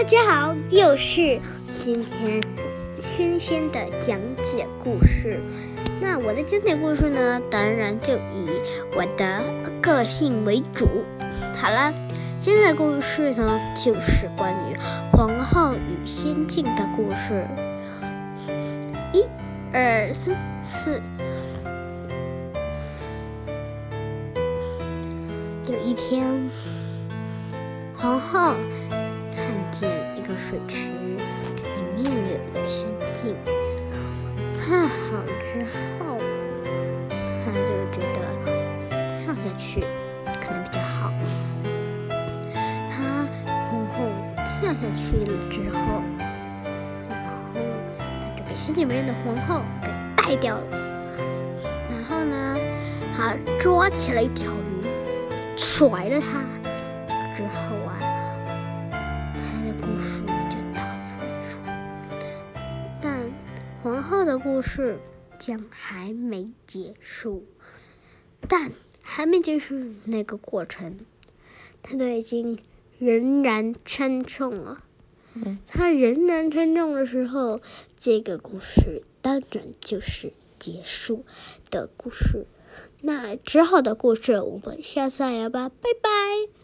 大家好，又是今天轩轩的讲解故事。那我的讲解故事呢，当然就以我的个性为主。好了，今天的故事呢，就是关于皇后与仙境的故事。一、二、三、四。有一天，皇后见一个水池，里面有一个仙境。看好之后，他就觉得跳下去可能比较好。他皇后跳下去了之后，然后他就被仙境里面的皇后给带掉了。然后呢，他抓起了一条鱼。甩了他之后啊，故事就到此为止。但皇后的故事将还没结束，但还没结束那个过程，他都已经仍然称重了。他仍然称重的时候，这个故事当然就是结束的故事。那之后的故事，我们下次再聊吧，拜拜。